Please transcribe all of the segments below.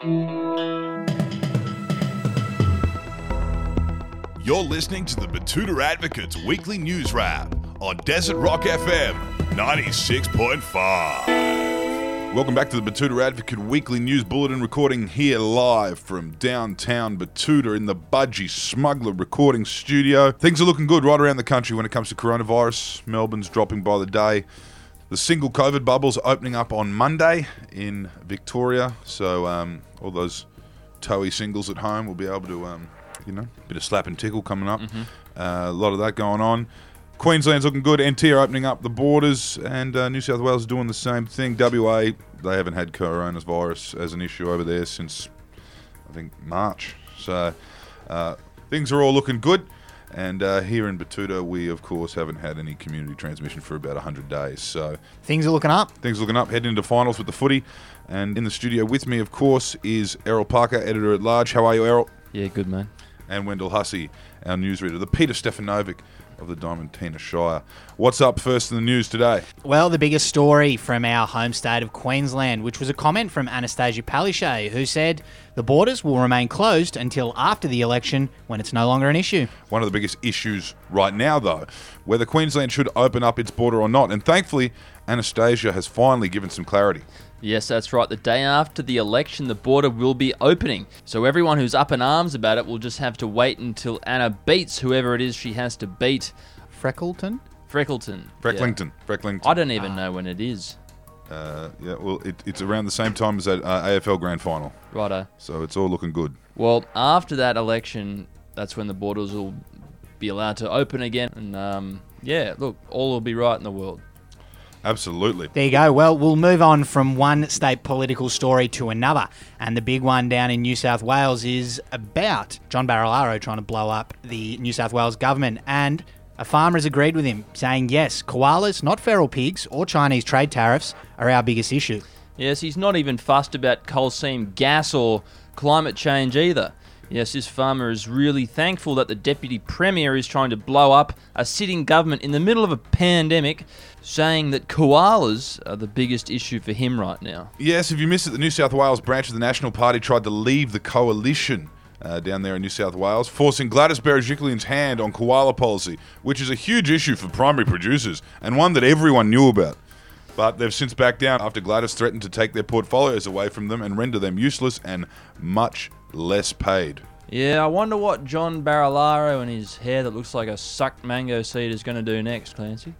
You're listening to the Betoota Advocates Weekly News Wrap on Desert Rock FM 96.5. Welcome back to the Betoota Advocate Weekly News Bulletin, recording here live from downtown Betoota in the Budgy Smuggler recording studio. Things are looking good right around the country when it comes to coronavirus. Melbourne's dropping by the day. The single COVID bubbles opening up on Monday in Victoria, so um, all those toey singles at home will be able to, um, you know, bit of slap and tickle coming up. Uh, a lot of that going on. Queensland's looking good. NT are opening up the borders, and uh, New South Wales is doing the same thing. WA, they haven't had coronavirus as an issue over there since I think March. So uh, things are all looking good. And uh, here in Betoota, we of course haven't had any community transmission for about 100 days. So Things are looking up. things are looking up, heading into finals with the footy. And in the studio with me, of course, is Errol Parker, editor at large. How are you, Errol? Yeah, good man. And Wendell Hussey, our newsreader, the Peter Stefanovic of the Diamantina Shire. What's up first in the news today? Well, the biggest story from our home state of Queensland, which was a comment from Annastacia Palaszczuk, who said the borders will remain closed until after the election when it's no longer an issue. One of the biggest issues right now, though, whether Queensland should open up its border or not. And thankfully, Annastacia has finally given some clarity. Yes, that's right. The day after the election, the border will be opening. So everyone who's up in arms about it will just have to wait until Anna beats whoever it is she has to beat. Freckleton? Freckleton. Frecklington. Frecklington. I don't even know when it is. Uh, yeah, well, it, it's around the same time as that uh, AFL Grand Final. Righto. So it's all looking good. Well, after that election, that's when the borders will be allowed to open again. And um, yeah, look, all will be right in the world. Absolutely. There you go. Well, we'll move on from one state political story to another. And the big one down in New South Wales is about John Barilaro trying to blow up the New South Wales government. And a farmer has agreed with him, saying, yes, koalas, not feral pigs or Chinese trade tariffs, are our biggest issue. Yes, he's not even fussed about coal seam gas or climate change either. Yes, this farmer is really thankful that the Deputy Premier is trying to blow up a sitting government in the middle of a pandemic, saying that koalas are the biggest issue for him right now. Yes, if you missed it, the New South Wales branch of the National Party tried to leave the coalition uh, down there in New South Wales, forcing Gladys Berejiklian's hand on koala policy, which is a huge issue for primary producers and one that everyone knew about. But they've since backed down after Gladys threatened to take their portfolios away from them and render them useless and much less paid. Yeah, I wonder what John Barilaro and his hair that looks like a sucked mango seed is going to do next, Clancy.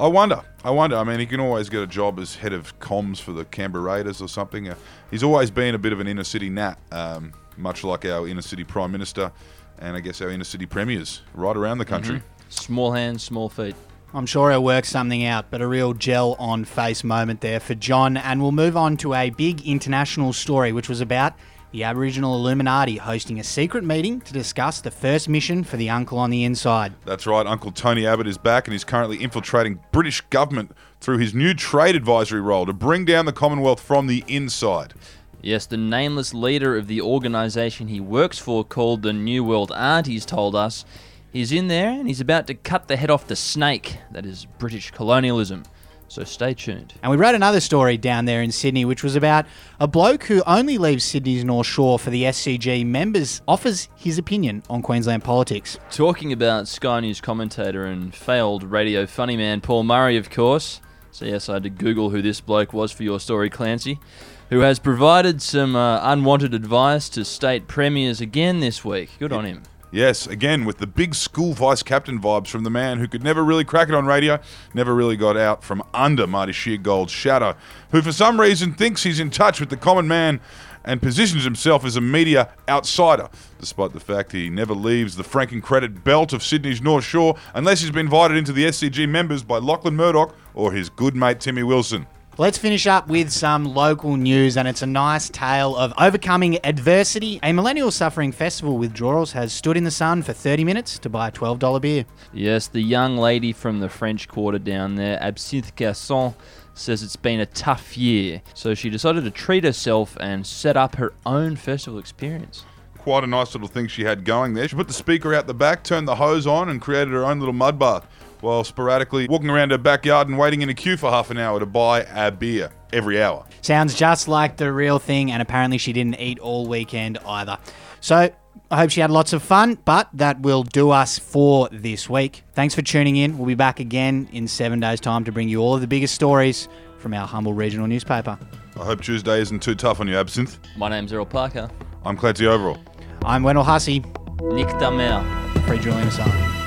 I wonder. I wonder. I mean, he can always get a job as head of comms for the Canberra Raiders or something. Uh, he's always been a bit of an inner city nat, um, much like our inner city prime minister and I guess our inner city premiers right around the country. Small hands, small feet. I'm sure he'll work something out, but a real gel on face moment there for John. And we'll move on to a big international story, which was about the Aboriginal Illuminati hosting a secret meeting to discuss the first mission for the Uncle on the Inside. That's right. Uncle Tony Abbott is back and is currently infiltrating British government through his new trade advisory role to bring down the Commonwealth from the inside. Yes, the nameless leader of the organisation he works for, called the New World Aunties, told us he's in there and he's about to cut the head off the snake that is British colonialism. So stay tuned. And we wrote another story down there in Sydney, which was about a bloke who only leaves Sydney's North Shore for the SCG members, offers his opinion on Queensland politics. Talking about Sky News commentator and failed radio funny man Paul Murray, of course. So, yes, I had to Google who this bloke was for your story, Clancy, who has provided some uh, unwanted advice to state premiers again this week. Good on him. Yes, again, with the big school vice captain vibes from the man who could never really crack it on radio, never really got out from under Marty Sheargold's shadow, who for some reason thinks he's in touch with the common man and positions himself as a media outsider, despite the fact he never leaves the franking credit belt of Sydney's North Shore unless he's been invited into the SCG members by Lachlan Murdoch or his good mate Timmy Wilson. Let's finish up with some local news, and it's a nice tale of overcoming adversity. A millennial suffering festival withdrawals has stood in the sun for 30 minutes to buy a $12 beer. Yes, the young lady from the French Quarter down there, Absinthe Garçon, says it's been a tough year. So she decided to treat herself and set up her own festival experience. Quite a nice little thing she had going there. She put the speaker out the back, turned the hose on, and created her own little mud bath. While sporadically walking around her backyard and waiting in a queue for half an hour to buy a beer every hour. Sounds just like the real thing, and apparently she didn't eat all weekend either. So I hope she had lots of fun, but that will do us for this week. Thanks for tuning in. We'll be back again in seven days' time to bring you all of the biggest stories from our humble regional newspaper. I hope Tuesday isn't too tough on you, Absinthe. My name's Errol Parker. I'm Clancy Overell. I'm Wendell Hussey. Nick Damer. Free Julian Assange.